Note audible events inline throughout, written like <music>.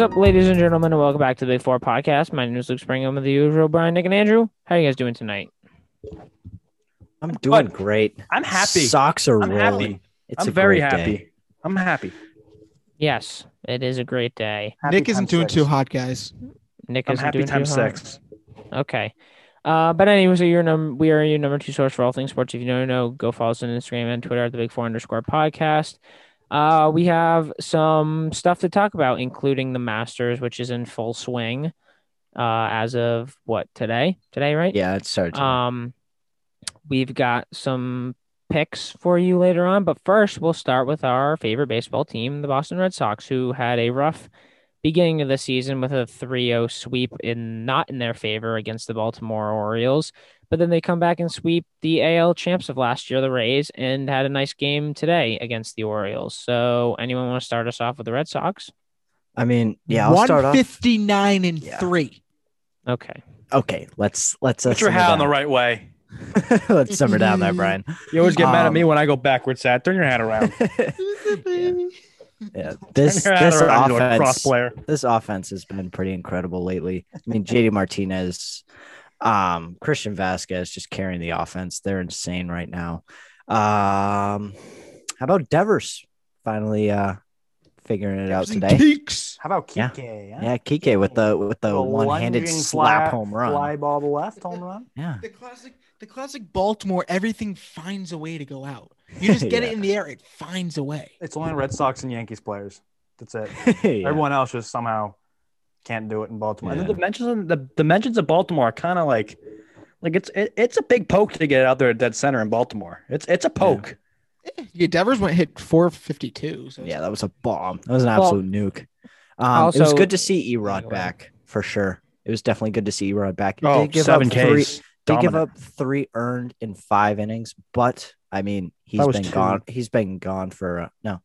Yo, what is up, ladies and gentlemen, and welcome back to the Big Four podcast. My name is Luke Springham with the usual Brian, Nick, and Andrew. How are you guys doing tonight? I'm doing Good. great. I'm happy. Sox are I'm rolling. happy. It's I'm a very great happy. day. I'm happy. Yes, it is a great day. Happy Nick isn't doing six. too hot, guys. Nick I'm isn't happy doing times too hot. six. Okay. Uh, but anyway, so your num- we are your number two source for all things sports. If you don't know, go follow us on Instagram and Twitter at the Big Four underscore podcast. Uh, we have some stuff to talk about, including the Masters, which is in full swing. Uh, as of what today? Today, right? Yeah, it started. to- Um, we've got some picks for you later on, but first we'll start with our favorite baseball team, the Boston Red Sox, who had a rough beginning of the season with a 3-0 sweep in not in their favor against the Baltimore Orioles, but then they come back and sweep the AL champs of last year, the Rays, and had a nice game today against the Orioles. So, anyone want to start us off with the Red Sox? I mean, yeah, I'll start off. 159 and Yeah. three. Okay. Okay, let's let's uh, Put your simmer hat on the right way. <laughs> let's simmer down there, Brian. You always get mad at Um, me when I go backwards. Sad. Turn your hat around. <laughs> yeah, this Turn your hat this around, you offense player. this offense has been pretty incredible lately. I mean, JD Martinez, um, Christian Vasquez just carrying the offense. They're insane right now. Um, how about Devers finally uh figuring it out today? Peaks. How about Yeah. Kike? Yeah, Kike with the with the Little one-handed lunging slap fly- home run. Fly ball to left home run. Yeah. The classic, the classic Baltimore. Everything finds a way to go out. You just <laughs> get Yeah. it in the air. It finds a way. It's only Red Sox and Yankees players. That's it. <laughs> Yeah. Everyone else just somehow can't do it in Baltimore. And Yeah. the dimensions, the dimensions of Baltimore are kind of like, like it's it, it's a big poke to get out there at dead center in Baltimore. It's it's a poke. Yeah, Devers went hit 452. So Yeah, that was a bomb. That was an Well, absolute nuke. Um, it was good to see Erod Go back for sure. It was definitely good to see Erod back. He Oh, did give seven up three. Ks. They give up three earned in five innings, but I mean he's been two. gone. He's been gone for uh, no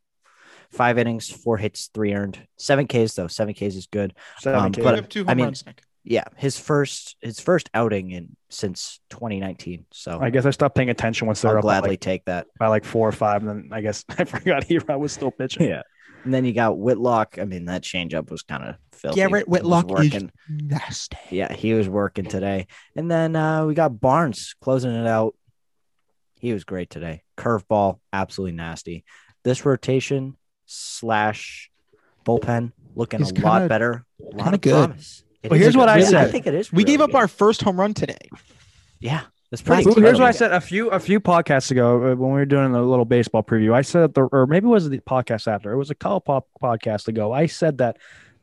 five innings, four hits, three earned, seven Ks though. Seven Ks is good. Seven um, Ks. But- gave two home I mean- runs, Yeah, his first his first outing in since 2019. So I guess I stopped paying attention once they were I'll up gladly like, take that. by like four or five, and then I guess <laughs> I forgot Hero was still pitching. Yeah. And then you got Whitlock. I mean that changeup was kind of filthy. Garrett It was Whitlock is nasty. Yeah, he was working today. And then uh, we got Barnes closing it out. He was great today. Curveball, absolutely nasty. This rotation slash bullpen looking He's a lot kinda- better. A lot kinda good. promise. It Well, here's a- what I said. I think it is. We really gave up good. our first home run today. yeah. That's pretty. Well, here's incredible. what I said a few a few podcasts ago uh, when we were doing a little baseball preview. I said the or maybe it was the podcast after. It was a couple pop podcast ago. I said that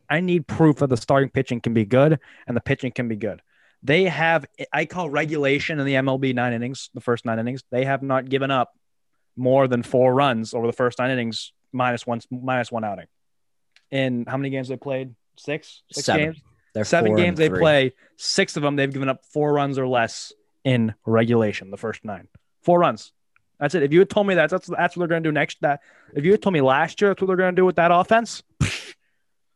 I need proof that the starting pitching can be good and the pitching can be good. They have I call regulation in the MLB nine innings, the first nine innings. They have not given up more than four runs over the first nine innings, minus one minus one outing. In how many games they played? Six, six Seven. games They're seven games they play, six of them they've given up four runs or less in regulation. The first nine, four runs. That's it. If you had told me that, that's that's what they're going to do next. That if you had told me last year that's what they're going to do with that offense,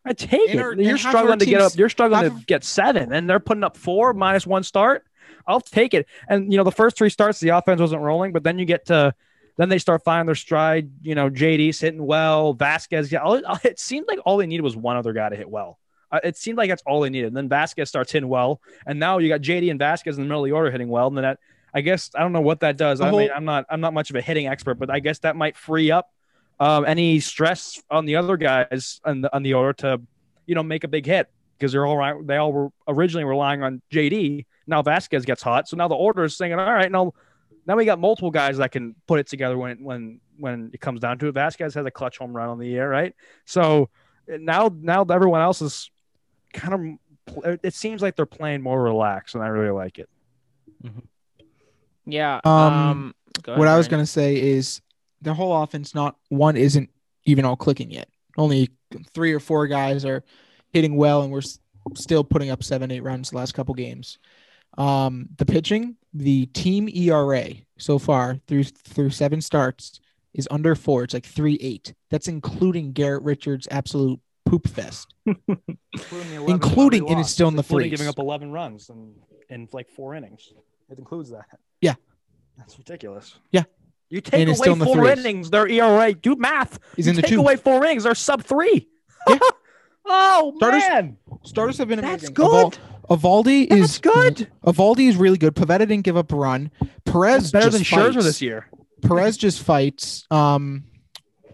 I take And it. our- you're struggling to get up. You're struggling to of- get seven, and they're putting up four minus one start. I'll take it. And you know the first three starts, the offense wasn't rolling, but then you get to. Then they start finding their stride. You know, JD's hitting well. Vasquez, yeah. all- It seemed like all they needed was one other guy to hit well. Uh, it seemed like that's all they needed. And then Vasquez starts hitting well, and now you got JD and Vasquez in the middle of the order hitting well. And then that, I guess, I don't know what that does. I mean, I'm not, I'm not much of a hitting expert, but I guess that might free up um, any stress on the other guys on the on the order to, you know, make a big hit because they're all right. They all were originally relying on JD. Now Vasquez gets hot, so now the order is saying, all right, now, now we got multiple guys that can put it together when when when it comes down to it. Vasquez has a clutch home run on the year, right? So now now everyone else is kind of it seems like they're playing more relaxed and i really like it Yeah. Um, Um, go what ahead, I was Brian. gonna say is the whole offense not one isn't even all clicking yet. Only three or four guys are hitting well, and we're s- still putting up seven, eight runs the last couple games. Um, the pitching, the team ERA so far through through seven starts is under four. It's like three eight. That's including Garrett Richards' absolute poop fest. <laughs> including, Including- and it's still in the three. giving up 11 runs and in like four innings it includes that Yeah. that's ridiculous Yeah. you take And away still in the four threes. innings their era do math He's in the take two. away four innings they're sub three Yeah. <laughs> Oh Starters- man, Starters have been that's amazing. good. Eval- Eovaldi That's is good. Eovaldi is really good. Pivetta didn't give up a run. Perez That's better just than Scherzer fights. this year. Perez just fights. Um,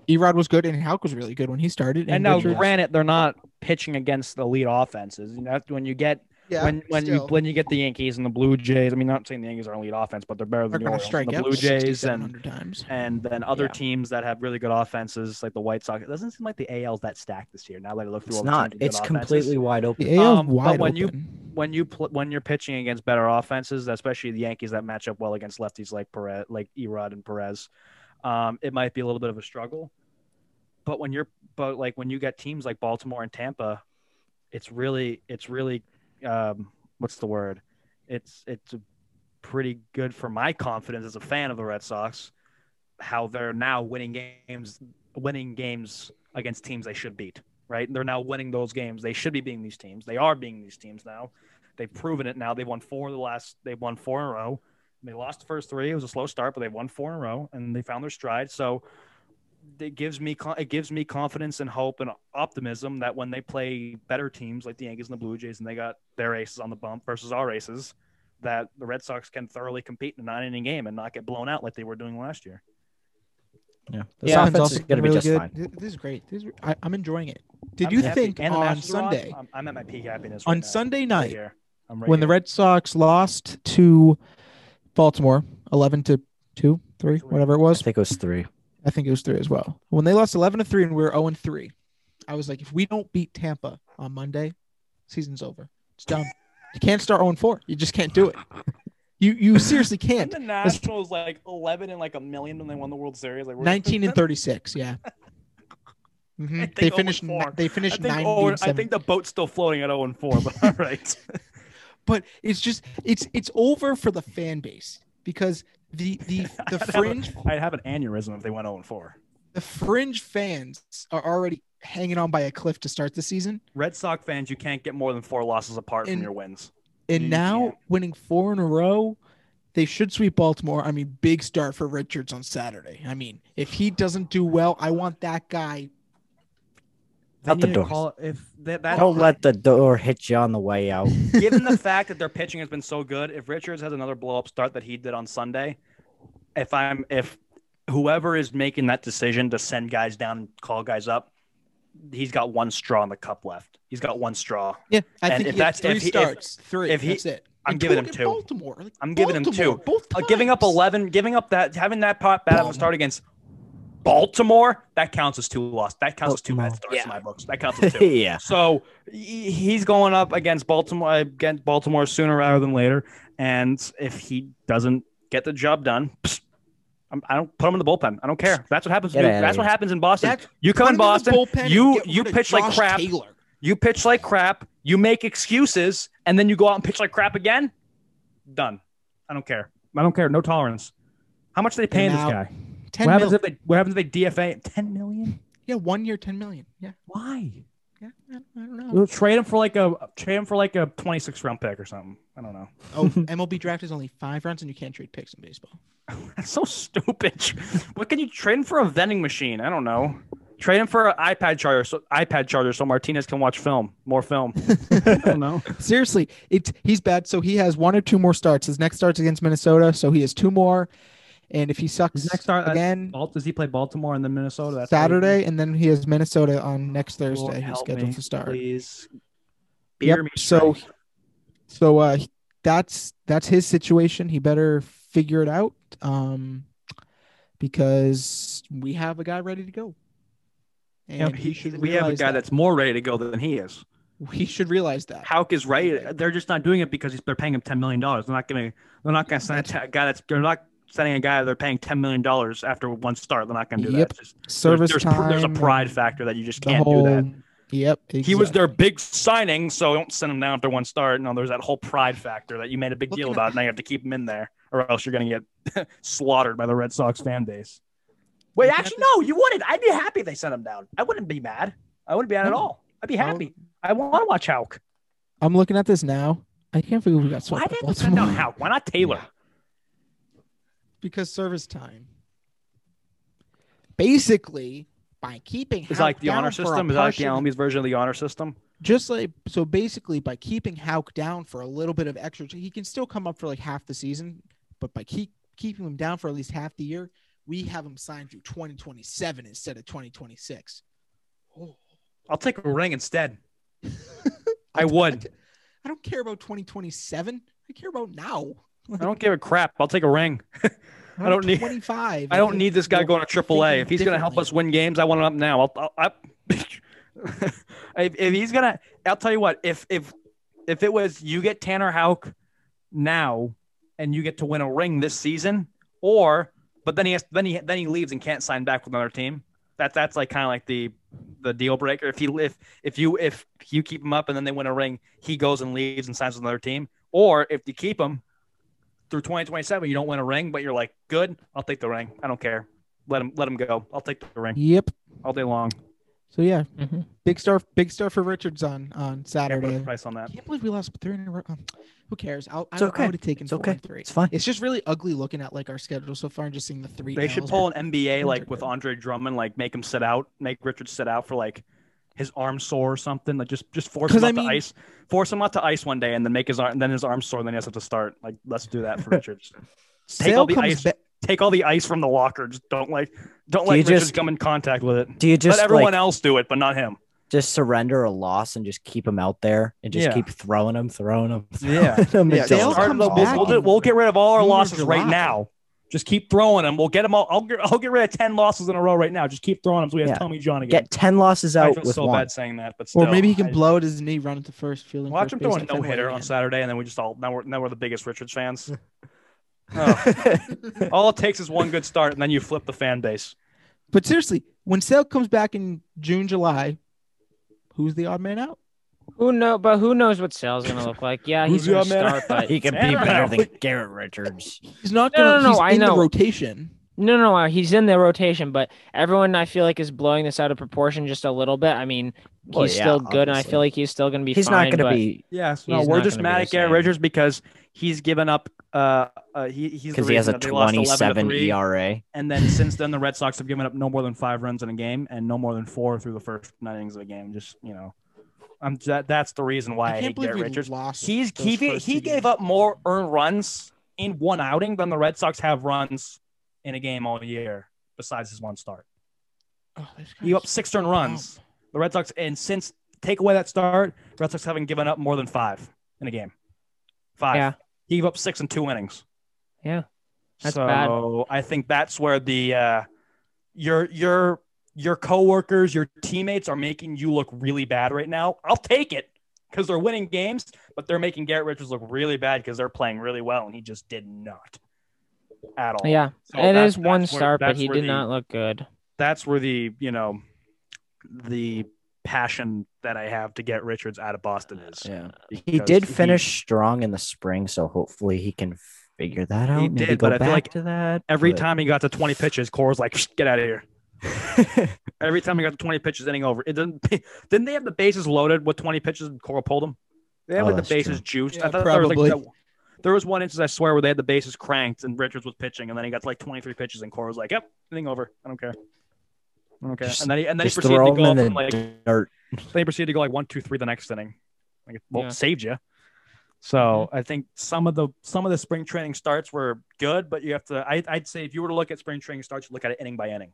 Erod was good, and Houck was really good when he started. And now, Richards- granted, they're not pitching against elite offenses. You know, when you get yeah, when when you when you get the Yankees and the Blue Jays. I mean, not saying the Yankees are elite offense, but they're better they're than the Orioles, strike the Blue Jays, and times. and then other Yeah. teams that have really good offenses, like the White Sox. It doesn't seem like the AL's that stacked this year. Now that I look through It's all the not. teams with good It's offenses. completely wide open. The AL's Um, but wide when you- when you pl- when you're pitching against better offenses, especially the Yankees that match up well against lefties like Perez, like Erod and Perez, um, it might be a little bit of a struggle. But when you're but like when you get teams like Baltimore and Tampa, it's really it's really um, what's the word? It's it's pretty good for my confidence as a fan of the Red Sox, how they're now winning games, winning games against teams they should beat. Right? They're now winning those games. They should be beating these teams. They are beating these teams now. They've proven it now. They've won four of the last. They've won four in a row. They lost the first three. It was a slow start, but they won four in a row, and they found their stride. So it gives me it gives me confidence and hope and optimism that when they play better teams like the Yankees and the Blue Jays, and they got their aces on the bump versus our aces, that the Red Sox can thoroughly compete in a nine inning game and not get blown out like they were doing last year. Yeah, this Simon's offense also is going to be really just good. fine. This is great. This is, I, I'm enjoying it. Did I'm you happy. think And on Masters are Sunday I'm, I'm at my peak happiness. Right on now. Sunday Right night here. I'm right when the. Red Sox lost to Baltimore, eleven to two, three, Three. whatever it was. I think it was three. I think it was three as well. When they lost eleven to three and we were zero and three, I was like, if we don't beat Tampa on Monday, season's over. It's done. you can't start zero and four. You just can't do it. You you <laughs> seriously can't. Didn't the Nationals like 11 and like a million when they won the World Series? Like 19 and 36 yeah <laughs> Mhm. they finished and ni- 4. they I finished think, oh, I think the boat's still floating at 0 and 4, but all right. <laughs> but it's just it's it's over for the fan base because the the <laughs> the I'd have a- fringe I'd have an aneurysm if they went 0 and 4. the fringe fans are already hanging on by a cliff to start the season Red Sox fans, you can't get more than four losses apart And- from your wins. and You now can't. winning four in a row they should sweep Baltimore. I mean, big start for Richards on Saturday. I mean, if he doesn't do well, I want that guy. Out the They need to door. call- if that, that Don't let the door hit you on the way out. <laughs> given the fact that their pitching has been so good, if Richards has another blow up start that he did on Sunday, if I'm if whoever is making that decision to send guys down and call guys up, he's got one straw in the cup left. He's got one straw. Yeah, I And think if he that's- three if he- if- starts. three. if he- that's it. I'm giving him two. Baltimore. Like, I'm giving him two. Both Uh, giving up 11, giving up that, having that pot bad of a start against Baltimore, that counts as two losses. That counts as two bad starts Yeah. in my books. That counts <laughs> as two. yeah. So he's going up against Baltimore against Baltimore sooner rather than later. And if he doesn't get the job done, psst, I'm, don't put him in the bullpen. I don't care. That's what happens. Get outta That's what happens in Boston. That's- you come in Boston. bullpen you you pitch like crap. Taylor. You pitch like crap. You make excuses, and then you go out and pitch like crap again. Done. I don't care. I don't care. No tolerance. How much are they paying And this guy? Ten What happens mil- if they What happens if they DFA? Ten million? yeah, one year, ten million. Yeah, Why? yeah. I, I don't know. We'll trade him for like a trade him for like a 26 round pick or something. I don't know. Oh, <laughs> MLB draft is only five rounds, and you can't trade picks in baseball. <laughs> That's so stupid. what can you trade him for a vending machine? I don't know. Trade him for an iPad charger, so iPad charger, so Martinez can watch film, more film. <laughs> I don't know. Seriously, it's he's bad. So he has one or two more starts. His next start's against Minnesota, so he has two more. And if he sucks next start again does he play Baltimore and then Minnesota? That's Saturday, and then he has Minnesota on next Lord, Thursday. He's scheduled me, to start. Please. Yep, Beer me so- straight. So uh that's that's his situation. He better figure it out. Um because we have a guy ready to go. And Yep, he, he- should we have a guy that. that's more ready to go than he is. he should realize that. Houck is right. They're just not doing it because they're paying him ten million dollars. They're not giving. They're not going to send a guy that's. They're not sending a guy they're paying ten million dollars after one start. They're not going to do Yep. that. Just- Service there's, there's, time. there's a pride factor that you just can't whole, do that. Yep. He was their big signing, so don't send him down after one start. No, there's that whole pride factor that you made a big deal Looking at- about. Now you have to keep him in there, or else you're going to get <laughs> slaughtered by the Red Sox fan base. Wait, Looking actually, no, you wouldn't. I'd be happy if they sent him down. I wouldn't be mad. I wouldn't be mad at all. I'd be happy. I want to watch Houck. I'm looking at this now. I can't believe we got Why swept didn't they send down Baltimore. Houck? Why not Taylor? Because service time. Basically, by keeping It's Houck like the honor down for system. Is that like the portion- version of the honor system? just like so basically by keeping Houck down for a little bit of extra he can still come up for like half the season but by keep keeping him down for at least half the year we have him signed through 2027 instead of 2026 oh, I'll take a ring instead. <laughs> I would. I don't care about 2027 I care about now I don't give a crap. I'll take a ring. <laughs> I don't need- 25 I don't need this guy going to Triple A. If he's going to help us win games, I want him up now. I'll, I'll, I, <laughs> if, if he's gonna, I'll tell you what. If if if it was you get Tanner Houck now, and you get to win a ring this season, or but then he has then he then he leaves and can't sign back with another team. That that's like kind of like the the deal breaker. If he if if you if you keep him up and then they win a ring, he goes and leaves and signs with another team. Or if you keep him through 2027, you don't win a ring, but you're like, good, I'll take the ring. I don't care. Let him let him go. I'll take the ring yep all day long. so yeah Mhm. big star big star for Richards on on Can't Saturday price on I that. can't believe we lost three in a row. Um, Who cares? I'll, I, It's okay. I would have taken It's four okay. and three. It's fine. It's just really ugly looking at like our schedule so far and just seeing the three. They should pull an NBA like with. Andre Drummond, like make him sit out, make Richard sit out for like his arm sore or something. Like just just force 'Cause him I out mean- to ice, force him out to ice one day, and then make his arm, and then his arm sore, and then he has to start. Like let's do that for <laughs> Richard. Take Sale all the ice. ba- Take all the ice from the locker. Just don't like don't Do let you Richard just- come in contact with it. Do you just Let everyone like else do it, but not him. just surrender a loss and just keep him out there and just Yeah. keep throwing him, throwing him, <laughs> throwing Yeah. him Yeah, until Sale it's start- comes we'll, back we'll, we'll get rid of all our losses right now. Just keep throwing them. We'll get them all. I'll get, I'll get rid of ten losses in a row right now. Just keep throwing them so we have Yeah. Tommy John again. get ten losses out. I out feel with so one. bad saying that, but still, or maybe he can I- blow out his knee, run into first, fielding. Watch first him throw a no hitter on. Saturday, and then we just all now we're now we're the biggest Richards fans. <laughs> Oh, all it takes is one good start, and then you flip the fan base. But seriously, when Sale comes back in June, July, who's the odd man out? Who know? But who knows what Sale's gonna look like? Yeah, he's gonna man? start, but <laughs> he can be better than <laughs> Garrett Richards. He's not gonna. no, no, he's I in know. the rotation. no, no, no, he's in the rotation. But everyone, I feel like, is blowing this out of proportion just a little bit. I mean, he's Well, yeah, still good, and I feel like he's still gonna be. He's fine, not going but- to be Yes, no, we're just mad at Garrett. Richards because he's given up. Uh, uh he he's because he has a that they lost 11 to 27. ERA. And then since then, the Red Sox have given up no more than five runs in a game and no more than four through the first nine innings of a game. Just you know, I'm that, that's the reason why I, I can't hate believe Garrett Richards. lost. He's those he, he gave games. up more earned runs in one outing than the Red Sox have runs in a game all year, besides his one start. Oh, this He gave up six earned runs. The Red Sox, and since take away that start, Red Sox haven't given up more than five in a game. Five. Yeah. He gave up six in two innings. Yeah. That's bad. so bad. I think that's where the uh, your your your coworkers, your teammates are making you look really bad right now. I'll take it because they're winning games, but they're making Garrett Richards look really bad because they're playing really well, and he just did not at all. Yeah, So it that's- one where- start, but he did the- not look good. That's where the you know the passion that I have to get Richards out of Boston is. Yeah. He did finish strong in the spring, so hopefully he can figure that out. He Maybe did, go but I feel like to that. Every but- time he got to 20 pitches, Cora's like, get out of here. <laughs> Every time he got the 20 pitches, inning over. It didn't. <laughs> Didn't they have the bases loaded with 20 pitches? and Cora pulled them. They had Oh, like the bases true. juiced. Yeah, I thought there was like that- there was one instance I swear where they had the bases cranked and Richards was pitching, and then he got like 23 pitches, and Cora was like, "Yep, inning over. I don't care." I don't care. Just- and then he and then he proceeded to go in up the and, like dirt. then he proceeded to go like one, two, three the next inning. Like, well, Yeah. saved you. So mm-hmm. I think some of the some of the spring training starts were good, but you have to. I, I'd say if you were to look at spring training starts, you look at it inning by inning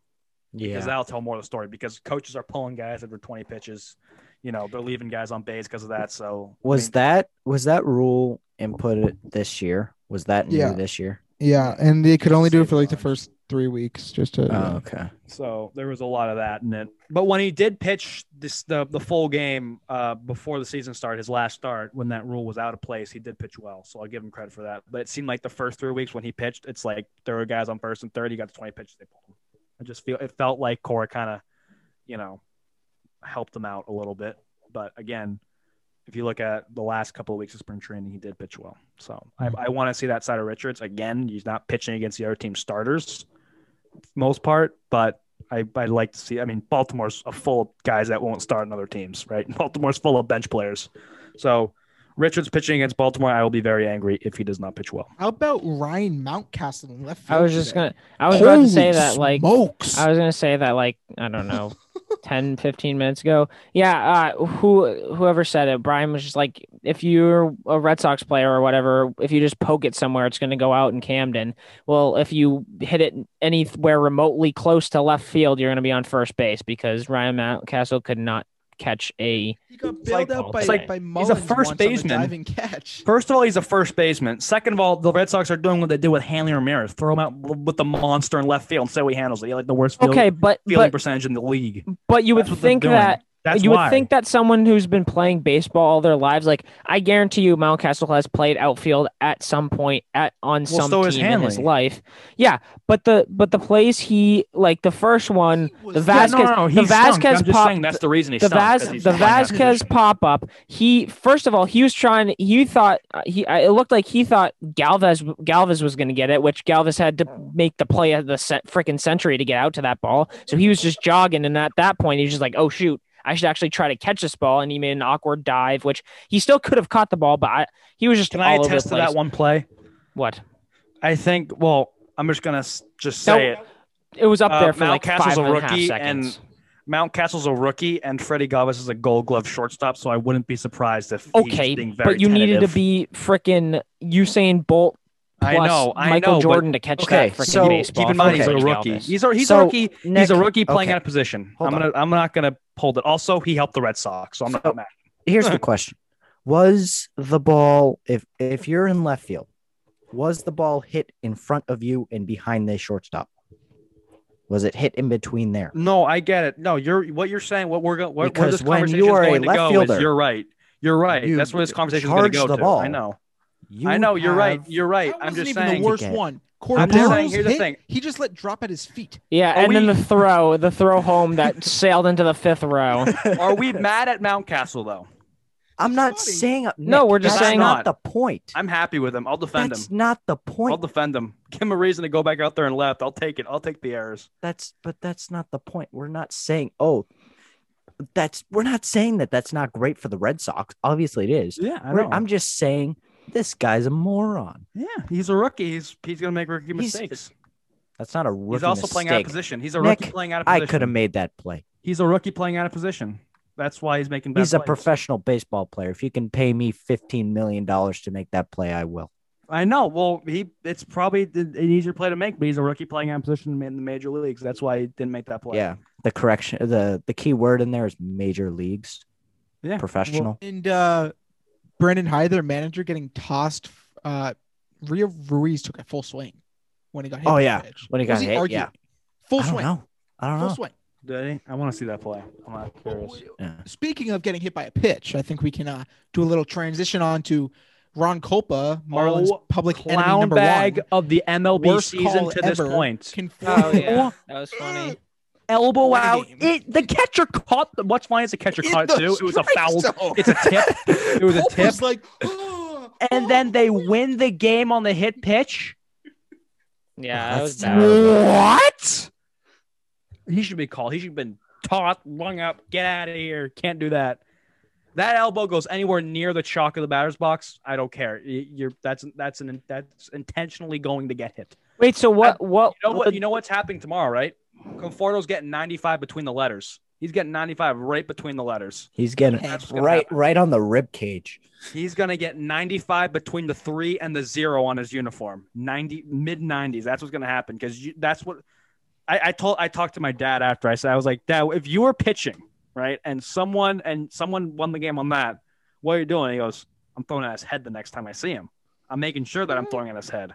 because that'll tell more of the story. Because coaches are pulling guys over 20 pitches. You know, they're leaving guys on base because of that. So I Was mean, that was that rule input this year? Was that new Yeah. this year? Yeah, and they could only do it for like the first three weeks, just to. Oh, okay. so there was a lot of that in it. But when he did pitch this the the full game uh, before the season started, his last start when that rule was out of place, he did pitch well. So I'll give him credit for that. But it seemed like the first three weeks when he pitched, it's like there were guys on first and third. He got the 20 pitches, they pulled him. I just feel it felt like Cora kind of, you know, helped him out a little bit. But again, if you look at the last couple of weeks of spring training, he did pitch well. So I, hmm. I want to see that side of Richards again. He's not pitching against the other team starters, most part, but I, I'd like to see. I mean, Baltimore's a full of guys that won't start in other teams, right? <laughs> Baltimore's full of bench players. So Richards pitching against Baltimore, I will be very angry if he does not pitch well. How about Ryan Mountcastle in left field? I was just today? gonna. I was about to say that like smokes. I was gonna say that like I don't know, <laughs> 10, 15 minutes ago. Yeah, uh, who whoever said it, Brian was just like, if you're a Red Sox player or whatever, if you just poke it somewhere, it's gonna go out in Camden. Well, if you hit it anywhere remotely close to left field, you're gonna be on first base because Ryan Mountcastle could not catch a. he got like- bailed out by, it's like- by he's a first once baseman. diving catch. First of all, he's a first baseman. Second of all, the Red Sox are doing what they did with Hanley Ramirez. Throw him out with the monster in left field and say he handles it. He had, like the worst field, Okay, but fielding but percentage in the league. but you would That's think that That's you why. would think that someone who's been playing baseball all their lives, like I guarantee you, Mountcastle has played outfield at some point at on some so team in his life. Yeah, but the but the plays he like the first one, He was- the Yeah, Vasquez, no, no, no, the. Vasquez I'm just pop, saying that's the reason he the stunk, 'cause Vaz, he's the playing Vasquez pop up. He first of all, he was trying. He thought uh, he. uh, It looked like he thought Galvis Galvis was going to get it, which Galvis had to make the play of the set, freaking century to get out to that ball. So he was just jogging, and at that point, he was just like, "Oh shoot." I should actually try to catch this ball, and he made an awkward dive, which he still could have caught the ball, but I, he was just Can I attest to that one play? What? I think. Well, I'm just gonna just No, say it. It was up Uh, there for like Mountcastle's five a and rookie, seconds. Mountcastle's a rookie, and Freddy Galvis is a Gold Glove shortstop. So I wouldn't be surprised if he's okay, being very but you needed to be freaking Usain Bolt I know, I Michael know, but Jordan to catch Okay, that freaking so baseball. Keep in mind for he's a rookie. Galvis. He's a he's So, a rookie. he's a rookie playing okay. out of position. Hold I'm gonna I'm not gonna hold it. Also, he helped the Red Sox, so I'm So- not mad. Here's the <laughs> question: Was the ball if if you're in left field, was the ball hit in front of you and behind the shortstop? Was it hit in between there? No, I get it. No, you're what you're saying. What we're going. What, where Because this when conversation you are is a going to left go fielder, is you're right. You're right. you That's where this conversation is going to go the to. ball. I know. You I know. You're right. You're right. That I'm just even saying. the worst one. I'm saying, Cordero here's the thing. he just let drop at his feet. Yeah, Are and then the throw, the throw home that <laughs> sailed into the fifth row. <laughs> Are we mad at Mountcastle though? I'm not Funny. saying No, we're just that's saying- not the point. I'm happy with him. I'll defend That's him. not the point. I'll defend him. <laughs> Give him a reason to go back out there and left. I'll take it. I'll take the errors. That's but that's not the point. We're not saying oh, that's we're not saying that that's not great for the Red Sox. Obviously, it is. Yeah, I We're- I'm just saying this guy's a moron. yeah, he's a rookie. He's he's gonna make rookie He's- mistakes. That's not a rookie He's also playing out of mistake. position. He's a Nick, rookie playing out of position. I position. could have made that play. He's a rookie playing out of position. That's why he's making. Bad He's a plays. professional baseball player. If you can pay me fifteen million dollars to make that play, I will. I know. Well, he it's probably an easier play to make, but he's a rookie playing out of position in the major leagues. That's why he didn't make that play. Yeah. The correction, the the key word in there is major leagues, yeah. professional. And uh, Brandon Hyde, their manager, getting tossed. Uh, Rio Ruiz took a full swing when he got hit. Oh, yeah. pitch. When he What was got hit, arguing? yeah. full I don't swing. know. I don't Full know. swing. Did? I want to see that play. I'm not curious. Yeah. Speaking of getting hit by a pitch, I think we can uh, do a little transition on to Ron Kulpa, Marlins Oh, public enemy Clown number bag one. of the MLB Worst season call to this point. Conform- Oh yeah, that was funny. <laughs> Elbow What out. It, the catcher caught. The, what's funny is the catcher In caught it too. It was a foul. zone. It's a tip. It was a tip. Kulpa's like, "Oh, And then they win the game on the hit pitch. Yeah, that was What? He should be called. He should have been taught, rung up, get out of here. Can't do that. That elbow goes anywhere near the chalk of the batter's box. I don't care. You're that's that's an that's intentionally going to get hit. Wait, so what? Uh, what? You know what? You know what's happening tomorrow, right? Conforto's getting 95 between the letters. He's getting 95 right between the letters. He's getting That's right, happen. right on the rib cage. He's gonna get 95 between the three and the zero on his uniform. 90 mid 90s. That's what's gonna happen because that's what I, I told. I talked to my dad after I said I was like, Dad, if you were pitching right and someone and someone won the game on that, what are you doing? He goes, I'm throwing at his head the next time I see him. I'm making sure that I'm mm. throwing at his head.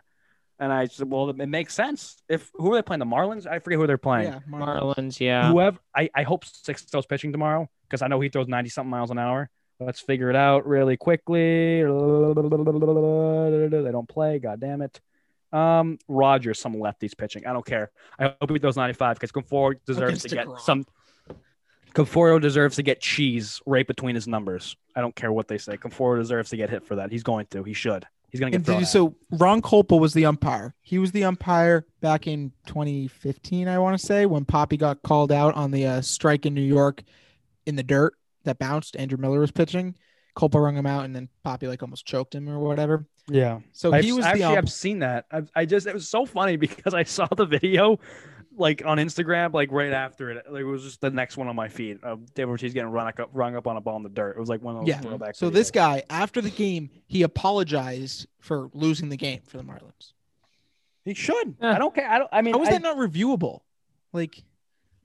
And I said, well, it makes sense. If who are they playing? The Marlins? I forget who they're playing. yeah, Marlins. Marlins, yeah. Whoever I, I hope Sixto's pitching tomorrow because I know he throws 90 something miles an hour. Let's figure it out really quickly. They don't play. God damn it. Um, Rogers, some lefties pitching. I don't care. I hope he throws 95 because Conforto deserves Against to get DeGrom. some. Conforto deserves to get cheese right between his numbers. I don't care what they say. Conforto deserves to get hit for that. He's going to. He should. He's going to get thrown. you, at. so Ron Kulpa was the umpire. He was the umpire back in 2015, I want to say, when Poppy got called out on the uh, strike in New York in the dirt that bounced. Andrew Miller was pitching. Kulpa rung him out, and then Poppy like almost choked him or whatever. Yeah. So I've, he was actually the um, I've seen that. I've, I just it was so funny <laughs> because I saw the video like on Instagram like right after it. Like, it was just the next one on my feed of David Ortiz getting run up, rung up on a ball in the dirt. It was like one of those Yeah. throwback. So this guy, after the game, he apologized for losing the game for the Marlins. he should. Yeah. I don't care. I don't. I mean, How is I- that not reviewable? Like,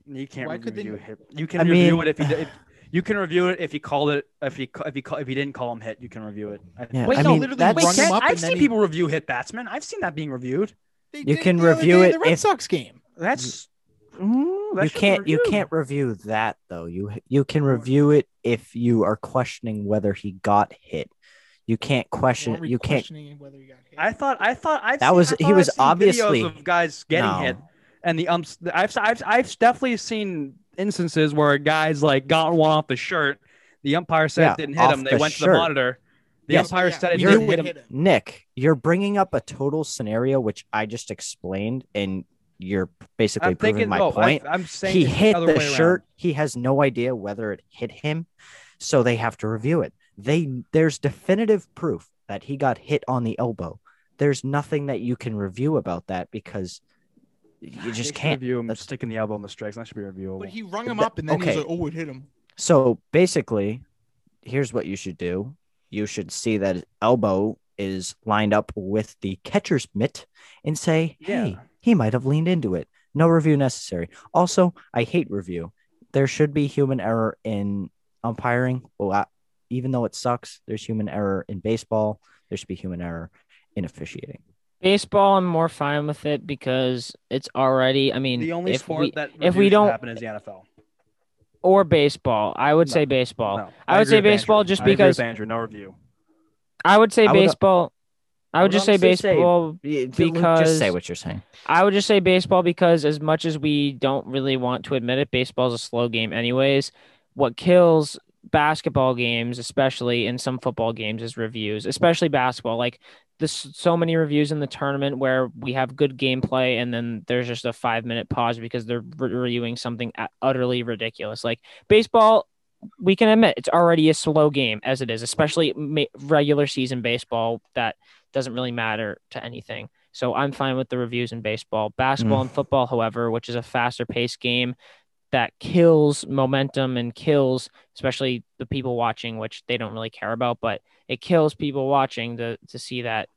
You can't Why could they review hit. You can I review mean- it if you did- if <laughs> you can review it if you called it if you ca- if you call, if you didn't call him hit. You can review it. I think. Yeah, wait, I no, mean, literally that's- rung him Can't- up, I've and then seen he- people review hit batsmen. I've seen that being reviewed. they You did can review day in it The Red if- Sox game. That's Ooh, mm, that you can't you can't review that though. You you can review it if you are questioning whether he got hit. You can't question. You can't. questioning whether he got hit? I thought I thought I've That seen- was- I he was I've obviously- videos of guys getting No. hit, and the umps. I've I've I've definitely seen instances where guys like got one off the shirt. The umpire said Yeah, it didn't hit off him. They the went to the monitor. The Yes. umpire Yeah, said it didn't hit it him. him. Nick, you're bringing up a total scenario which I just explained, and you're basically I'm proving thinking. my oh, no, point. I, am saying he hit other the way around. shirt. He has no idea whether it hit him, so they have to review it. They there's definitive proof that he got hit on the elbow. There's nothing that you can review about that because you just should can't. review him That's- sticking the elbow in the strikes. That should be reviewable. But he rung him up, and then he was like, "Oh, it hit him." So basically, here's what you should do. You should see that elbow is lined up with the catcher's mitt and say, hey, Yeah. He might have leaned into it. No review necessary. Also, I hate review. There should be human error in umpiring. Well, I, even though it sucks, there's human error in baseball. There should be human error in officiating. Baseball, I'm more fine with it because it's already. I mean, the only if sport we that if we don't- happen is the NFL. or baseball, I would No, say baseball. No, I would say baseball Andrew. just I agree because- with Andrew, no review. I would say I would- baseball. I would just say honestly say- baseball. just Because- say what you're saying. I would just say baseball because as much as we don't really want to admit it, baseball's a slow game anyways. What kills basketball games, especially in some football games, is reviews, especially basketball. Like there's so many reviews in the tournament where we have good gameplay and then there's just a five minute pause because they're re- reviewing something utterly ridiculous. Like baseball, we can admit it's already a slow game as it is, especially regular season baseball that doesn't really matter to anything. So I'm fine with the reviews in baseball. Basketball mm. and football, however, which is a faster paced game that kills momentum and kills especially the people watching, which they don't really care about, but it kills people watching to to see that.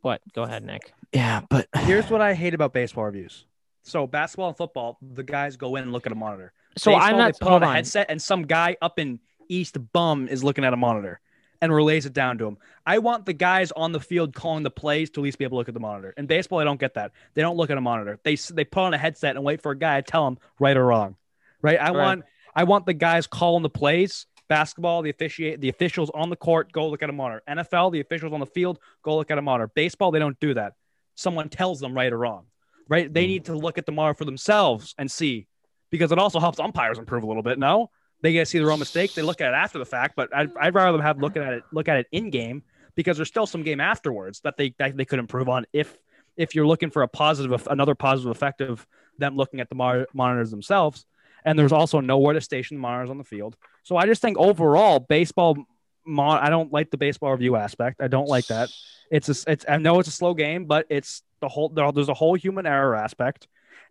What? Go ahead, Nick. Yeah, but <sighs> Here's what I hate about baseball reviews. So basketball and football, the guys go in and look at a monitor. So Baseball, I'm not they put on a on. headset, and some guy up in East Bum is looking at a monitor and relays it down to him. I want the guys on the field calling the plays to at least be able to look at the monitor. In baseball, I don't get that. They don't look at a monitor. They they put on a headset and wait for a guy to tell them right or wrong. Right? I Right. want I want the guys calling the plays. Basketball, the officiate, the officials on the court go look at a monitor. NFL, the officials on the field go look at a monitor. Baseball, they don't do that. Someone tells them right or wrong. Right? They Mm. need to look at the monitor for themselves and see because it also helps umpires improve a little bit. No, they get to see their own mistakes. They look at it after the fact, but I'd, I'd rather them have look at it look at it in game because there's still some game afterwards that they that they could improve on if if you're looking for a positive another positive effect of them looking at the mon- monitors themselves. And there's also nowhere to station the monitors on the field. So I just think overall baseball. Mon- I don't like the baseball review aspect. I don't like that. It's a, it's I know it's a slow game, but it's the whole there's a whole human error aspect,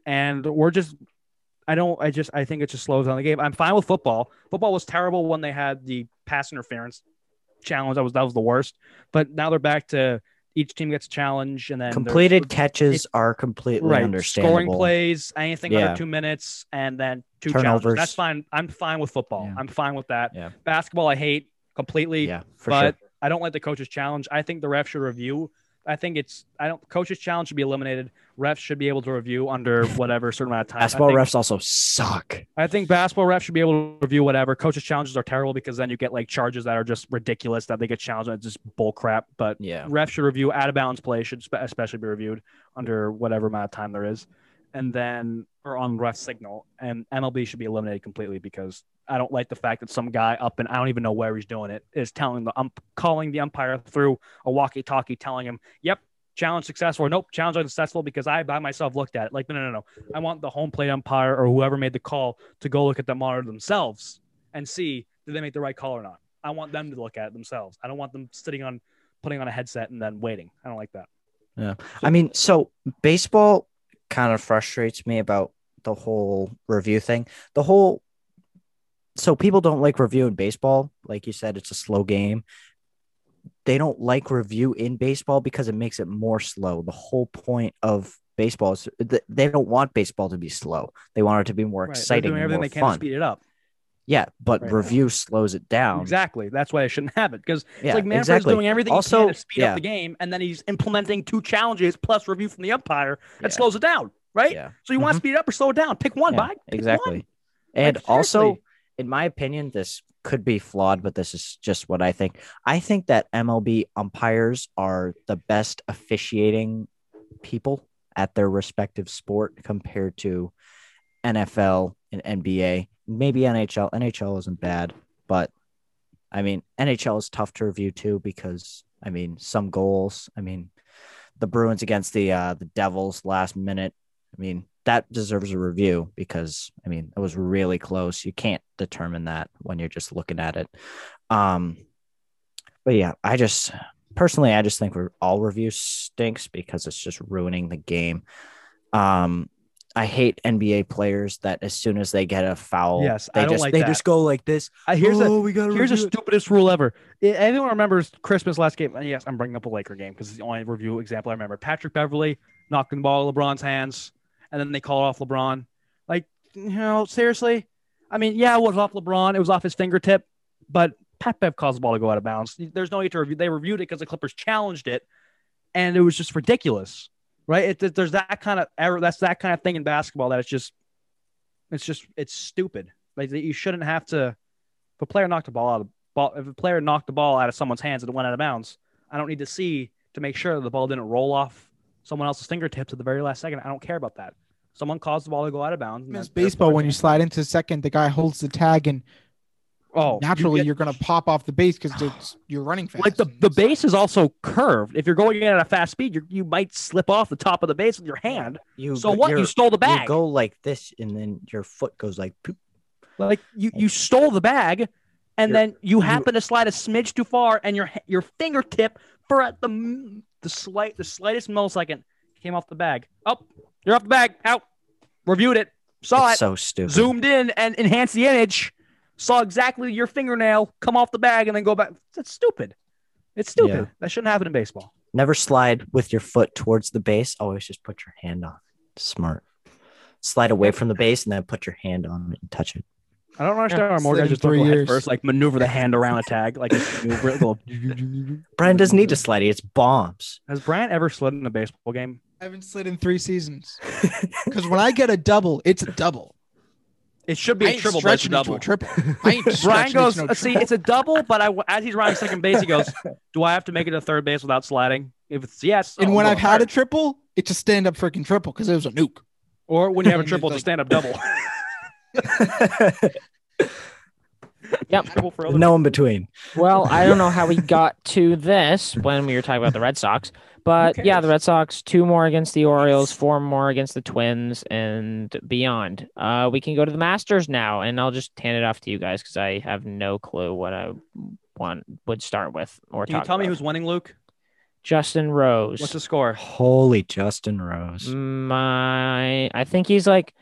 and we're just I don't I just I think it just slows down the game. I'm fine with football. Football was terrible when they had the pass interference challenge. That was that was the worst. But now they're back to each team gets a challenge and then completed catches are completely right understandable. scoring plays anything Yeah. under two minutes and then two Turnovers. challenges. That's fine. I'm fine with football. Yeah. I'm fine with that. Yeah. Basketball I hate completely Yeah, for but sure. I don't like the coaches challenge. I think the ref should review. I think it's I don't coaches challenge should be eliminated. Refs should be able to review under whatever certain amount of time. Basketball think, refs also suck. I think basketball refs should be able to review whatever. Coaches challenges are terrible because then you get like charges that are just ridiculous that they get challenged and it's just bull crap. But Yeah. refs should review out of bounds play should spe- especially be reviewed under whatever amount of time there is, and then or on ref signal. And MLB should be eliminated completely because I don't like the fact that some guy up and I don't even know where he's doing it is telling the ump calling the umpire through a walkie-talkie, telling him, "Yep, challenge successful," or "Nope, challenge unsuccessful," because I by myself looked at it. Like, no, no, no, no. I want the home plate umpire or whoever made the call to go look at the monitor themselves and see did they make the right call or not. I want them to look at it themselves. I don't want them sitting on putting on a headset and then waiting. I don't like that. Yeah. I mean, so baseball kind of frustrates me about the whole review thing. The whole so people don't like review in baseball. Like you said, it's a slow game. They don't like review in baseball because it makes it more slow. The whole point of baseball is they don't want baseball to be slow. They want it to be more Right. They're exciting doing everything more they can to fun. speed it up. Yeah, but Right. review slows it down. Exactly. That's why I shouldn't have it because Yeah, it's like Manfred's exactly. doing everything Also, he can to speed yeah. up the game, and then he's implementing two challenges plus review from the umpire that Yeah. slows it down. Right. Yeah. So you want to mm-hmm. speed it up or slow it down? Pick one. Yeah. Pick exactly. one. And Like, also, in my opinion, this could be flawed, but this is just what I think. I think that MLB umpires are the best officiating people at their respective sport compared to NFL and NBA. Maybe NHL. NHL isn't bad, but I mean, NHL is tough to review too because I mean, some goals. I mean, the Bruins against the uh, the Devils last minute. I mean, that deserves a review because I mean, it was really close. You can't determine that when you're just looking at it. Um, but yeah, I just personally, I just think we're, all review stinks because it's just ruining the game. Um, I hate NBA players that as soon as they get a foul, Yes, they I don't just like they that. just go like this. Uh, here's the oh, we got Here's the stupidest rule ever. Anyone remembers Christmas last game? Yes, I'm bringing up a Laker game because it's the only review example I remember. Patrick Beverley knocking the ball LeBron's hands, and then they call it off LeBron. Like, you know, seriously? I mean, yeah, it was off LeBron. It was off his fingertip, but Pat Bev caused the ball to go out of bounds. There's no need to review. They reviewed it because the Clippers challenged it, and it was just ridiculous, right? It, there's that kind of error. That's that kind of thing in basketball that it's just, it's just, it's stupid. Like you shouldn't have to. If a player knocked the ball out of ball, if a player knocked the ball out of someone's hands and it went out of bounds, I don't need to see to make sure that the ball didn't roll off someone else's fingertips at the very last second. I don't care about that. Someone caused the ball to go out of bounds. It's baseball when you slide into second, the guy holds the tag, and oh naturally you you are gonna pop off the base because you're running fast. <sighs> like the, the base is also curved. If you're going in at a fast speed, you you might slip off the top of the base with your hand. You So what? You stole the bag You bag. go like this, and then your foot goes like. poop. Like you, you stole the bag, and You're- then you you- happen to slide a smidge too far, and your your fingertip for at the the slight the slightest millisecond came off the bag. Oh, you're off the bag. Out. Reviewed it. Saw It's it. so stupid. Zoomed in and enhanced the image. Saw exactly your fingernail come off the bag and then go back. That's stupid. It's stupid. Yeah. That shouldn't happen in baseball. Never slide with your foot towards the base. Always just put your hand on. Smart. Slide away from the base and then put your hand on it and touch it. I don't understand why more slid guys just don't three go head years. first, like maneuver the hand around a tag, like a <laughs> maneuver it, Brian doesn't need to slide. It's bombs. Has Brian ever slid in a baseball game? I haven't slid in three seasons <laughs> because when I get a double, it's a double. It should be I a ain't triple, but it's a stretching it to double. a triple. <laughs> I Brian goes, no "Uh, see, it's a double, but I, as he's running second base, he goes, <laughs> do I have to make it to third base without sliding? If it's yes, and I'll when go I've had a triple, it's a stand up freaking triple because it was a nuke. or when you have a <laughs> triple, it's a stand up double. Yep. Triple for no in between. Well, I don't know how we got to this when we were talking about the Red Sox, but Who yeah, the? Red Sox two more against the Orioles, four more against the Twins, and beyond. Uh, we can go to the Masters now, and I'll just hand it off to you guys because I have no clue what I want would start with or Can you talk tell me who's winning, Luke? Justin Rose? What's the score? Holy Justin Rose. My, I think he's like.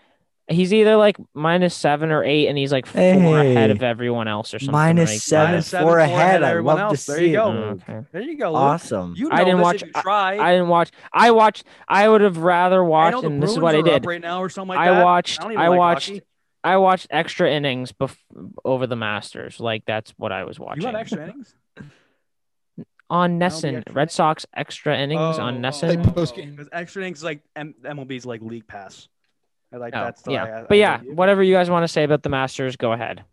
He's either like minus seven or eight, and he's like four Hey. ahead of everyone else or something. Minus like seven, that. Minus seven, four four ahead. ahead of I everyone love else. to There see you go. it. Okay. There you go, Luke. Awesome. You know I didn't watch- if try. I didn't watch. I watched. I would have rather watched, and this is what I did. right now or something like I that. watched. I I like watched. hockey. I watched extra innings bef- over the Masters. Like that's what I was watching You have <laughs> extra innings? on the NESN. Red? Sox extra innings Oh, on oh, NESN. Like post game. Because extra innings is like M- MLB's like league pass. I like Oh, that. yeah, but yeah, whatever you guys want to say about the Masters, go ahead.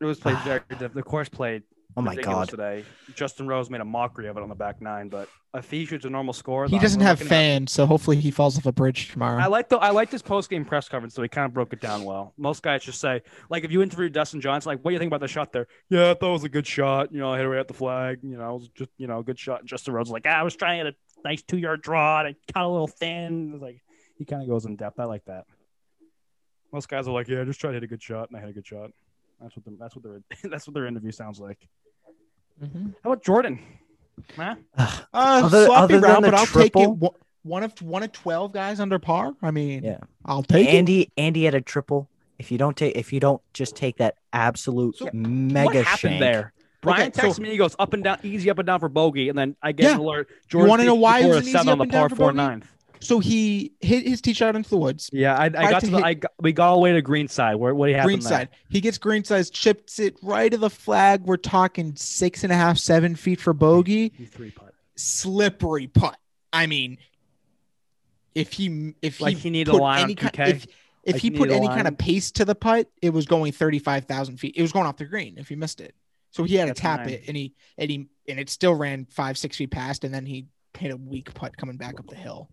It was played very diff- The course played Oh my ridiculous God. today. Justin Rose made a mockery of it on the back nine, but if he shoots a normal score, He doesn't have looking at- fans, so hopefully he falls off a bridge tomorrow. I like the I like this post game press conference, so he kind of broke it down well. Most guys just say, like, if you interview Dustin Johnson, like, what do you think about the shot there? Yeah, I thought it was a good shot. You know, I hit it right at the flag. You know, it was just you know a good shot. And Justin Rose was like, ah, I was trying to hit a nice two yard draw, and it got a little thin. It was like he kind of goes in depth. I like that. Most guys are like, yeah, I just tried to hit a good shot, and I hit a good shot. That's what the, that's what their <laughs> that's what their interview sounds like. Mhm. How about Jordan? Huh? Uh, Other- sloppy other round, the but I'll take it. triple- One- One of one of twelve guys under par. I mean, Yeah. I'll take it. Andy Andy had a triple. If you don't take if you don't just take that absolute So, mega what happened shank, there? Brian Okay, texts so- me. He goes up and down, easy up and down for bogey, and then I get Yeah. an alert. You Jordan wanna know why it was a an easy seven up on the and down par for four bogey? ninth? So he hit his tee shot into the woods. Yeah, I, I got to to the, hit- I got, we got all the way to greenside. Where what happened green there? He gets greenside, chips it right to the flag. We're talking six and a half, seven feet for bogey. Three putt. Slippery putt. I mean, if he if Like he, he needed a put line any kind, if, if Like he put any kind of pace to the putt, it was going thirty five thousand feet. It was going off the green if he missed it. So he had to That's tap nine. it, and he and he and it still ran five six feet past, and then he hit a weak putt coming back up the hill.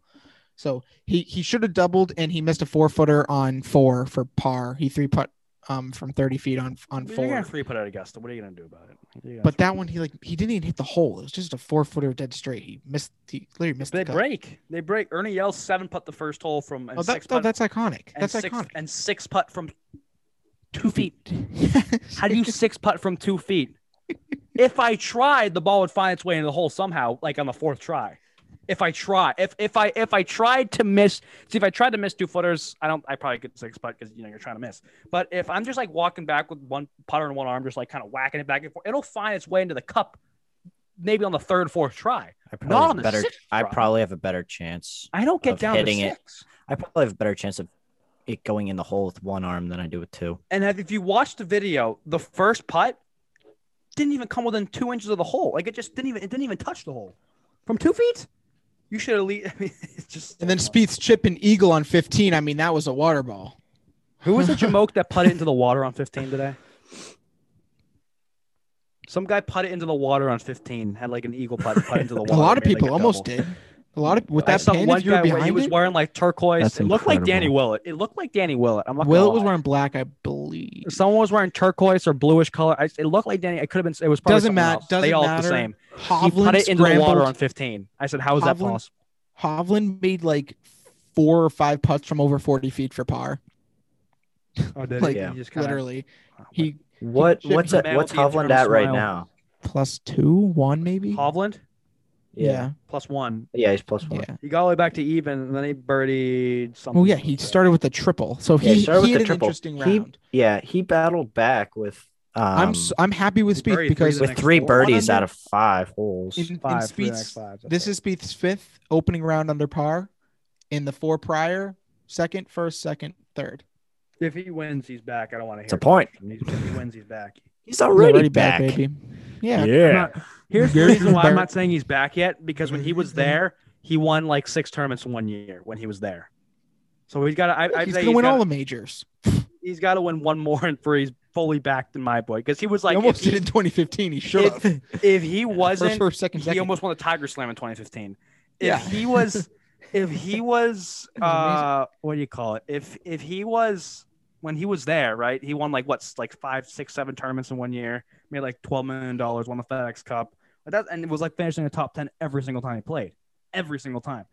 So he he should have doubled, and he missed a four footer on four for par. He three putt um from thirty feet on on You're four. three putt at Augusta. What are you gonna do about it? But that one, he like he didn't even hit the hole. It was just a four footer dead straight. He missed. He literally missed. they the break. They break. Ernie Els seven putt the first hole from and Oh, that, six oh, that's iconic. That's six iconic. and six putt from two feet. How do you <laughs> six putt from two feet? if I tried, the ball would find its way into the hole somehow, like on the fourth try. If I try, if if I if I tried to miss, see if I tried to miss two footers, I don't. I probably could six putt because you know you're trying to miss. But if I'm just like walking back with one putter in one arm, just like kind of whacking it back and forth, it'll find its way into the cup, maybe on the third, fourth try. I Not probably on have the a better. sixth I try. probably have a better chance. I don't get down hitting it. I probably have a better chance of it going in the hole with one arm than I do with two. And if if you watch the video, the first putt didn't even come within two inches of the hole. Like it just didn't even it didn't even touch the hole from two feet. You should have. Le- <laughs> I mean, it's just. And then Spieth's chip and eagle on 15. I mean, that was a water ball. who was the <laughs> Jamoke that put it into the water on 15 today? Some guy put it into the water on 15. Had like an eagle putt put into the water. <laughs> A lot of made, like, people almost double. did. A lot of with that saw one if you were guy where he was it, wearing like turquoise. That's it looked like Danny. Willett. It looked like Danny Willett. I'm not. Will was wearing black, I believe. Someone was wearing turquoise or bluish color. I, it looked like Danny. It could have been. It was probably Doesn't matter. else. Doesn't they all matter. look the same. He Hovland put it into the water on 15. I said, "How is that Hovland- possible?" Hovland made like four or five putts from over 40 feet for par. Oh, did <laughs> Like, he? He just kinda- Literally, uh, he What Chip what's the that, man what's Hovland at right now? plus two, one maybe. Hovland Yeah, plus one. Yeah, he's plus one. yeah. He got all the way back to even, and then he birdied something. Oh yeah, he started with a triple, so Yeah, he he, started with had the an triple. interesting He- round. Yeah, he battled back with um I'm s- I'm happy with He Spieth because with three birdies One out of five holes. in, in five for the next Spieth's five. this is Spieth's fifth opening round under par. In the four prior, second, first, second, third. If he wins, he's back. I don't want to hear. It's a point. He's- If he wins, he's back. He's already, Already back. baby. Yeah. I'm not- here's the reason why I'm not saying he's back yet because when he was there, he won like six tournaments in one year when he was there. So he's got to. I'd he's say gonna win got, all the majors. He's got to win one more <laughs> and for he's fully backed in my boy because he was like he almost if he, in 2015. He should have. if, if he wasn't First, first, second, he almost won the Tiger Slam in 2015. If Yeah. he was, <laughs> if he was, That was amazing. uh, what do you call it? If if he was when he was there, right? He won like what's like five, six, seven tournaments in one year. Made like 12 million dollars. Won the FedEx Cup. But that and it was like finishing the top 10 every single time he played, every single time.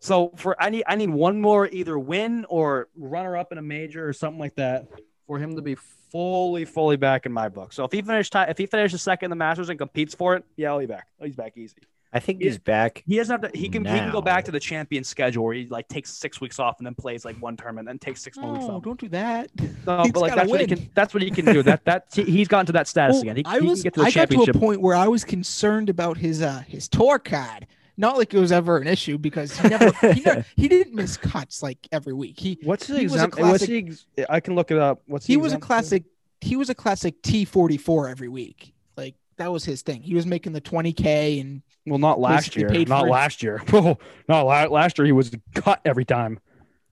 So for I need I need one more either win or runner up in a major or something like that for him to be fully fully back in my book. So if he finishes, ti- if he finishes second in the Masters and competes for it, yeah, I'll be back. He's back easy. I think Yeah. he's back. He doesn't have to. He can. He can go back to the champion schedule where he like takes six weeks off and then plays like one tournament, and then takes six more weeks No, off. don't do that. No, He's but like gotta that's what he can. That's what he can do. That that he's gotten to that status Well, again. He, I he was can get to the I got to a point where I was concerned about his uh his tour card. Not like it was ever an issue because he never he, never, <laughs> he didn't miss cuts like every week. He What's the he was a exempt? What's the? ex- I can look it up. What's he was a classic he was a classic T44 every week. Like that was his thing. He was making the 20k and Well, not last year. <laughs> Not last year. Not la- last year. He was cut every time.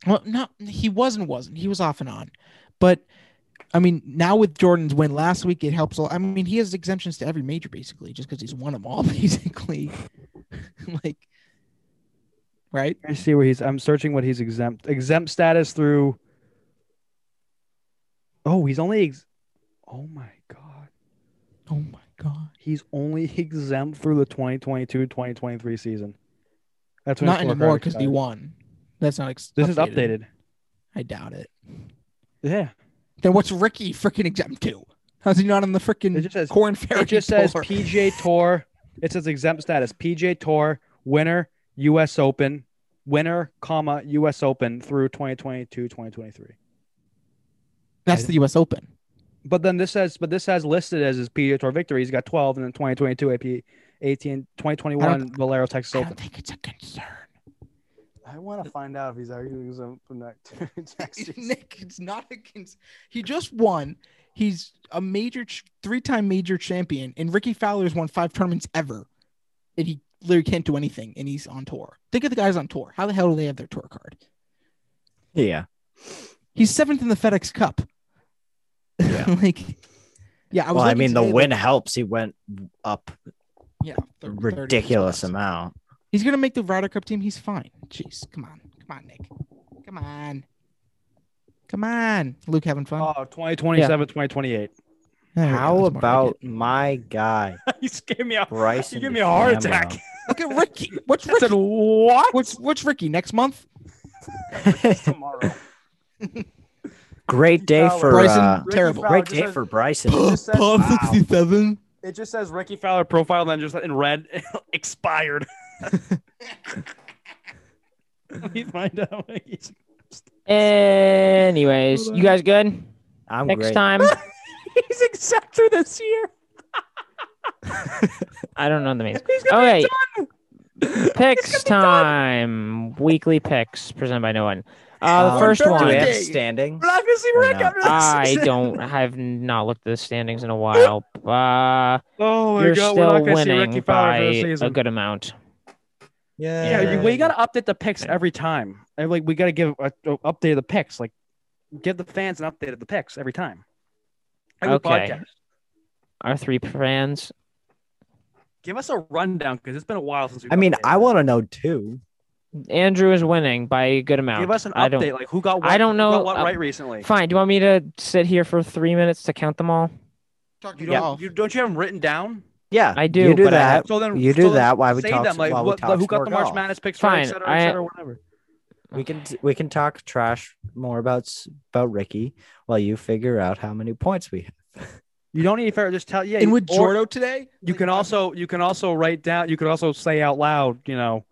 well not he wasn't wasn't. He was off and on. But I mean, now with Jordan's win last week, it helps. a lot. I mean, he has exemptions to every major basically, just because he's won them all, <laughs> basically. <laughs> like, right? I see where he's. I'm searching what he's exempt. Exempt status through. Oh, he's only. Ex- oh my god. Oh my god! He's only exempt through the 2022-2023 season. That's Not anymore because he won. That's not. Ex- This is updated. I doubt it. Yeah. Then what's Rickie freaking exempt to? How's he not on the freaking says Corn it just says Tour? PGA Tour. <laughs> It says exempt status. PGA Tour winner, U.S. Open winner, comma U.S. Open through 2022, 2023. That's the U.S. Open. But then this says, but this has listed as his PGA Tour victory. He's got 12, and then 2022 AP, 18, 2021 Valero Texas I Open. don't think it's a concern. I want to find out if he's arguing exempt from that next. Nick, it's not a cons- He just won. He's a major, ch- three-time major champion, and Rickie Fowler's won five tournaments ever, and he literally can't do anything, and he's on tour. Think of the guys on tour. How the hell do they have their tour card? Yeah. He's seventh in the FedEx Cup. Yeah. <laughs> like, yeah. I was well, I mean, the win helps. He went up yeah, a 30 ridiculous amount. He's gonna make the Ryder Cup team. He's fine. Jeez, come on, come on, Nick, come on, come on. Luke having fun. Oh, 2027, 2028. There we How about like my guy, <laughs> you gave me a, Bryson? you gave me a heart attack. <laughs> look at Rickie? What's I said, Rickie? what? What's what's Rickie next month? tomorrow? <laughs> Great day Fowler. for Bryson, uh, terrible. Fowler great day says- for Bryson. just says- Pub wow. sixty-seven. It just says Rickie Fowler profile, then just in red, expired. Let me find out. What he's- Anyways, you guys good? I'm Next great. time, <laughs> He's exempt through this year. I don't know the names. He's gonna Okay, picks time. Weekly picks presented by no one. Uh, the Um, first Fair Do we one. have Day. standings? We're not gonna see Rick not? after this. I don't. I've not looked at the standings in a while. <laughs> Uh, Oh my you're god, we're still not gonna see winning Rickie Fowler for the by season. a good amount. Yeah, you, we gotta update the picks every time. And, like we gotta give a, a update of the picks. Like give the fans an update of the picks every time. Every Okay. podcast. Our three fans. Give us a rundown because it's been a while since we. I mean, I want to know too. Andrew is winning by a good amount. give us an I don't- update. Like who got what, I don't who know, got what uh, right recently. Fine. Do you want me to sit here for three minutes to count them all? Talk You to don't, you, don't you have them written down? Yeah, I do, You do but I that. have- So then You so do then that while we say talk- them, like while we talk who got the March golf. Madness picks Fine, right, et cetera, et I- whatever. we can we can talk trash more about about Rickie while you figure out how many points we have. You don't need to fair. Just tell. Yeah. and you- with or Jordo today, you like, can also you can also write down. You could also say out loud. You know,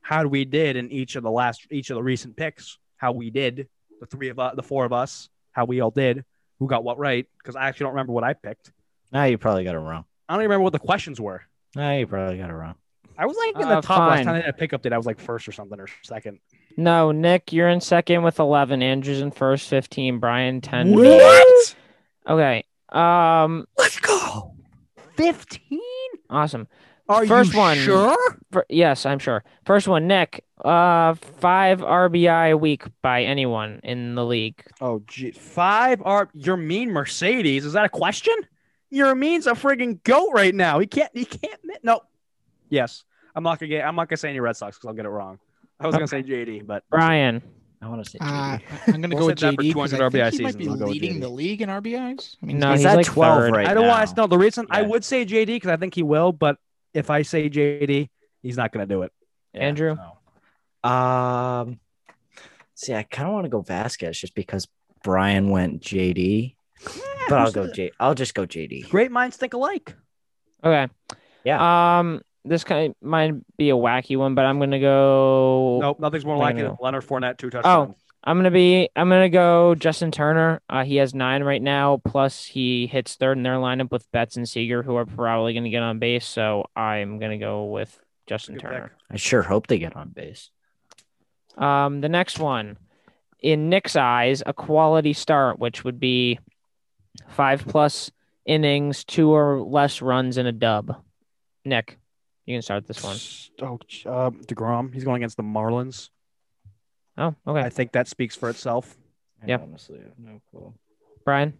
how we did in each of the last each of the recent picks. How we did. The three of us, the four of us. How we all did. Who got what right? Because I actually don't remember what I picked. Now you probably got it wrong. I don't even remember what the questions were. Now you probably got it wrong. I was like in Uh, the top last fine. time I did a pick update. I was like first or something or second. No, Nick, you're in second with 11. Andrew's in first, 15. Brian, 10. What? Okay. Um, Let's go. Fifteen. awesome. Are First you one. sure? Fir- yes, I'm sure. First one, Nick. Uh, five RBI a week by anyone in the league. Oh, gee. Five are Yermín Mercedes. Is that a question? Yermín's a friggin' goat right now. He can't. He can't. No. Yes. I'm not gonna get. I'm not gonna say any Red Sox because I'll get it wrong. I was gonna say JD, but Brian. I want to say. Uh, I'm gonna We'll go with sit for JD because 200 I RBI think he might be seasons. I'll go with leading the league in RBIs. I mean, No, he's, he's at like 12 third. right I don't now. want to know the reason. I would say JD because I think he will, but if I say JD, he's not gonna do it. Andrew? Um, see, I kind of want to go Vasquez just because Brian went JD, but I'll go J. I'll just go JD. Great minds think alike. Okay. Yeah. Um, this kind of might be a wacky one, but I'm gonna go. Nope, nothing's more I'm likely than Leonard Fournette two touchdowns. Oh, I'm gonna be. I'm gonna go Justin Turner. Uh, he has nine right now. Plus, he hits third in their lineup with Betts and Seager, who are probably gonna get on base. So I'm gonna go with Justin Good Turner. pick. I sure hope they get on base. Um, the next one, in Nick's eyes, a quality start, which would be five plus innings, two or less runs, and a dub. Nick, you can start this one. Oh, uh, Degrom. He's going against the Marlins. Oh, okay. I think that speaks for itself. I Yep. honestly have no clue. Brian.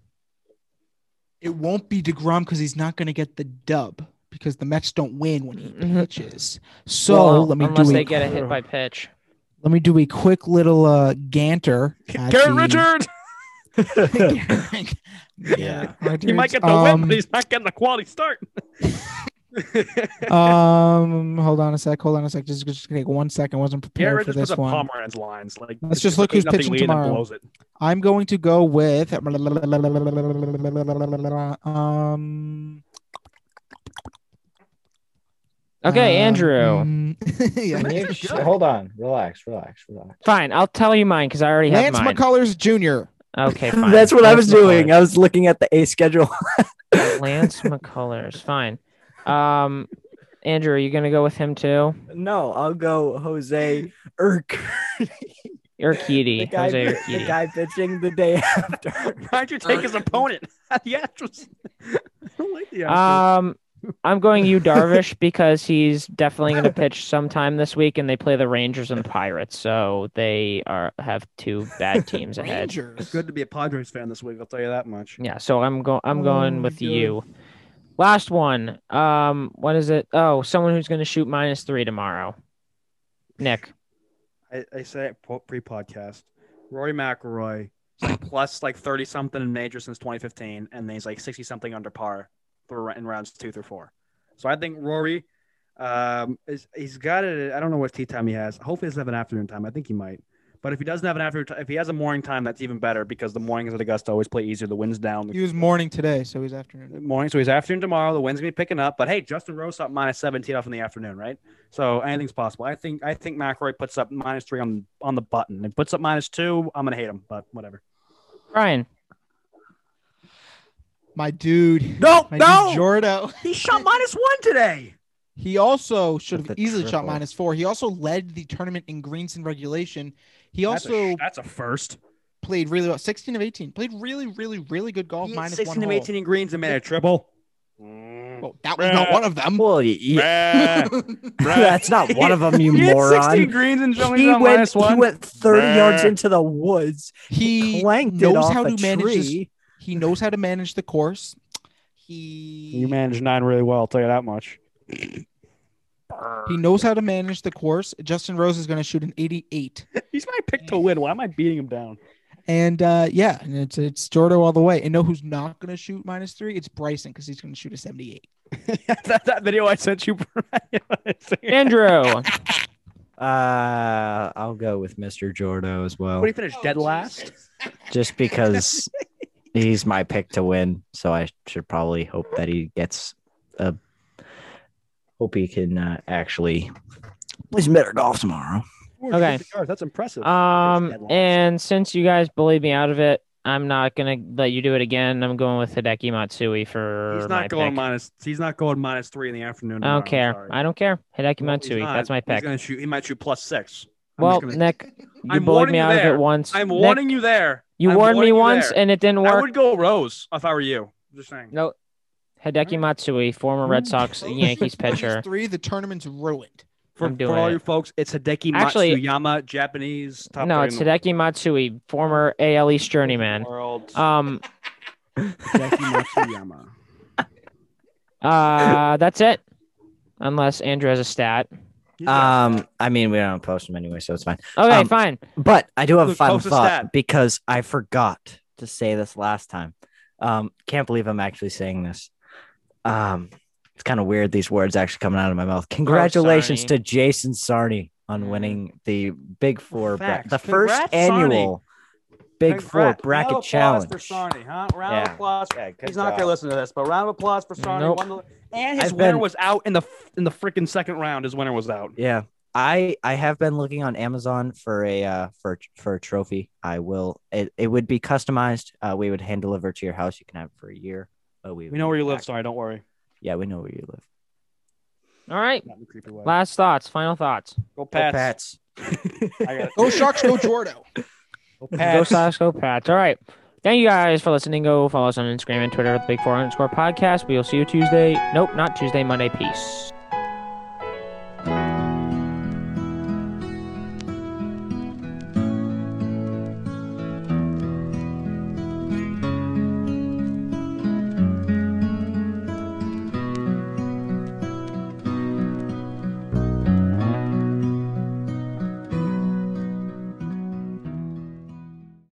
it won't be Degrom because he's not gonna get the dub because the Mets don't win when he <laughs> pitches. So Well, let me unless do they a, get a hit by pitch. let me do a quick little uh Ganter. <laughs> at Garrett the- Richard. <laughs> yeah, He might get the win, um, but he's not getting a quality start. <laughs> Um, hold on a sec. Hold on a sec. Just, just take one second. Wasn't prepared Garrett for just puts this up one. Pomeranz lines. Like Let's it's just look who's pitching lead and then tomorrow. I'm going to go with um. Okay, uh, Andrew. mm, <laughs> yeah. Can Hold on. Relax, relax, relax. Fine, I'll tell you mine because I already have Lance mine. McCullers Jr. Okay, <laughs> fine. That's what I Lance was doing. I was looking at the A schedule. <laughs> Lance McCullers. Fine. Um, Andrew, are you gonna go with him too? no, I'll go Jose Urk. Urquidy. the guy, Jose <laughs> the guy pitching the day after. Why'd you take his opponent? the Astros. I don't like the Astros. Um, I'm going you Darvish <laughs> because he's definitely going to pitch sometime this week, and they play the Rangers and the Pirates, so they are have two bad <laughs> teams ahead. it's Rangers. good to be a Padres fan this week. I'll tell you that much. Yeah, so I'm going. I'm going Oh, with good. you. Last one. Um, what is it? Oh, someone who's going to shoot minus three tomorrow. Nick. I, I say it po- pre-podcast. Rory McIlroy plus like thirty something in major since 2015, and then he's like sixty something under par for in rounds two through four. So I think Rory, um, is he's got it. I don't know what tea time he has. Hopefully, he doesn't have an afternoon time. I think he might. But if he doesn't have an afternoon, if he has a morning time, that's even better because the mornings at Augusta always play easier. The wind's down. He was morning today, so he's afternoon. morning. So he's afternoon tomorrow. The wind's gonna be picking up. But hey, Justin Rose up minus seventeen off in the afternoon, right? So anything's possible. I think I think McRoy puts up minus three on on the button. If puts up minus two, I'm gonna hate him. But whatever. Ryan. My dude. No, My dude Jordo. he shot minus one today. He also should have the easily shot minus four. He also led the tournament in greens in regulation. He That's also a, that's a first. played really well. 16 of 18. Played really, really, really good golf. He hit minus 16 one of hole. 18 in greens and made a triple. Well, that was not one of them. Well, yeah, Bruh. that's not one of them, <laughs> you He hit 16 greens and showing He on went, minus he went 30 yards into the woods. he clanked it knows off how a to manage this. Tree. He knows how to manage the course. He You managed nine really well. I'll tell you that much. he knows how to manage the course. Justin Rose is going to shoot an 88. <laughs> He's my pick to win. Why am I beating him down? And uh, yeah, and it's it's Jordo all the way. And know who's not going to shoot minus three? It's Bryson because he's going to shoot a 78. <laughs> that, that video I sent you. <laughs> Andrew. Uh, I'll go with Mr. Jordo as well, What do you finish? Dead last? just because he's my pick to win. So I should probably hope that he gets a. Hope he can uh, actually play some better golf tomorrow. Okay. That's impressive. Um, and since you guys bullied me out of it, I'm not gonna let you do it again. I'm going with Hideki Matsui for he's my not going pick. minus. He's not going minus three in the afternoon. I don't care. I'm sorry. I don't care. Hideki well, Matsui. That's my He's pick. gonna shoot. He might shoot plus six. I'm Well, gonna- Nick, <laughs> you I'm bullied me you out of it once. I'm Nick, warning you there. You I'm warned me you once, there. and it didn't work. I would go Rose if I were you. Just saying. No, Hideki Matsui, former Red Sox Yankees <laughs> pitcher. Three, the tournament's ruined. For, I'm doing for all it. you folks, it's Hideki Actually- Matsuyama, Japanese top. No, it's in the Hideki Matsui, former AL East journeyman. World. Um, Hideki Matsuyama. <laughs> uh, that's it. Unless Andrew has a stat. Um, I mean, we don't post them anyway, so it's fine. Okay, Um, fine. But I do have a final thought because I forgot to say this last time. Um, can't believe I'm actually saying this. Um, it's kind of weird these words actually coming out of my mouth. Congratulations Sarney. to Jason Sarney on winning the Big Four, Facts. the first Congrats, annual Big Congrats. Four Round of bracket applause challenge. for Sarney, huh? Round Yeah. of applause. Yeah, good He's not gonna listen to this, but round of applause for Sarney. Nope. The- and his I've winner been- was out in the in the freaking second round. His winner was out. Yeah. I I have been looking on Amazon for a uh for for a trophy. I will it, it would be customized. Uh we would hand deliver to your house. You can have it for a year. But we We know where you live. Sorry, don't worry. Yeah, we know where you live. All right. Not in a creepy way. Last thoughts. Final thoughts. Go Go Pats. Pats. <laughs> I. Go <laughs> Sharks, go Jordo. Go Go Pats. Sox, go Pats. All right. Thank you guys for listening. Go follow us on Instagram and Twitter at the Big Four underscore podcast. We will see you Tuesday. Nope, not Tuesday, Monday. Peace.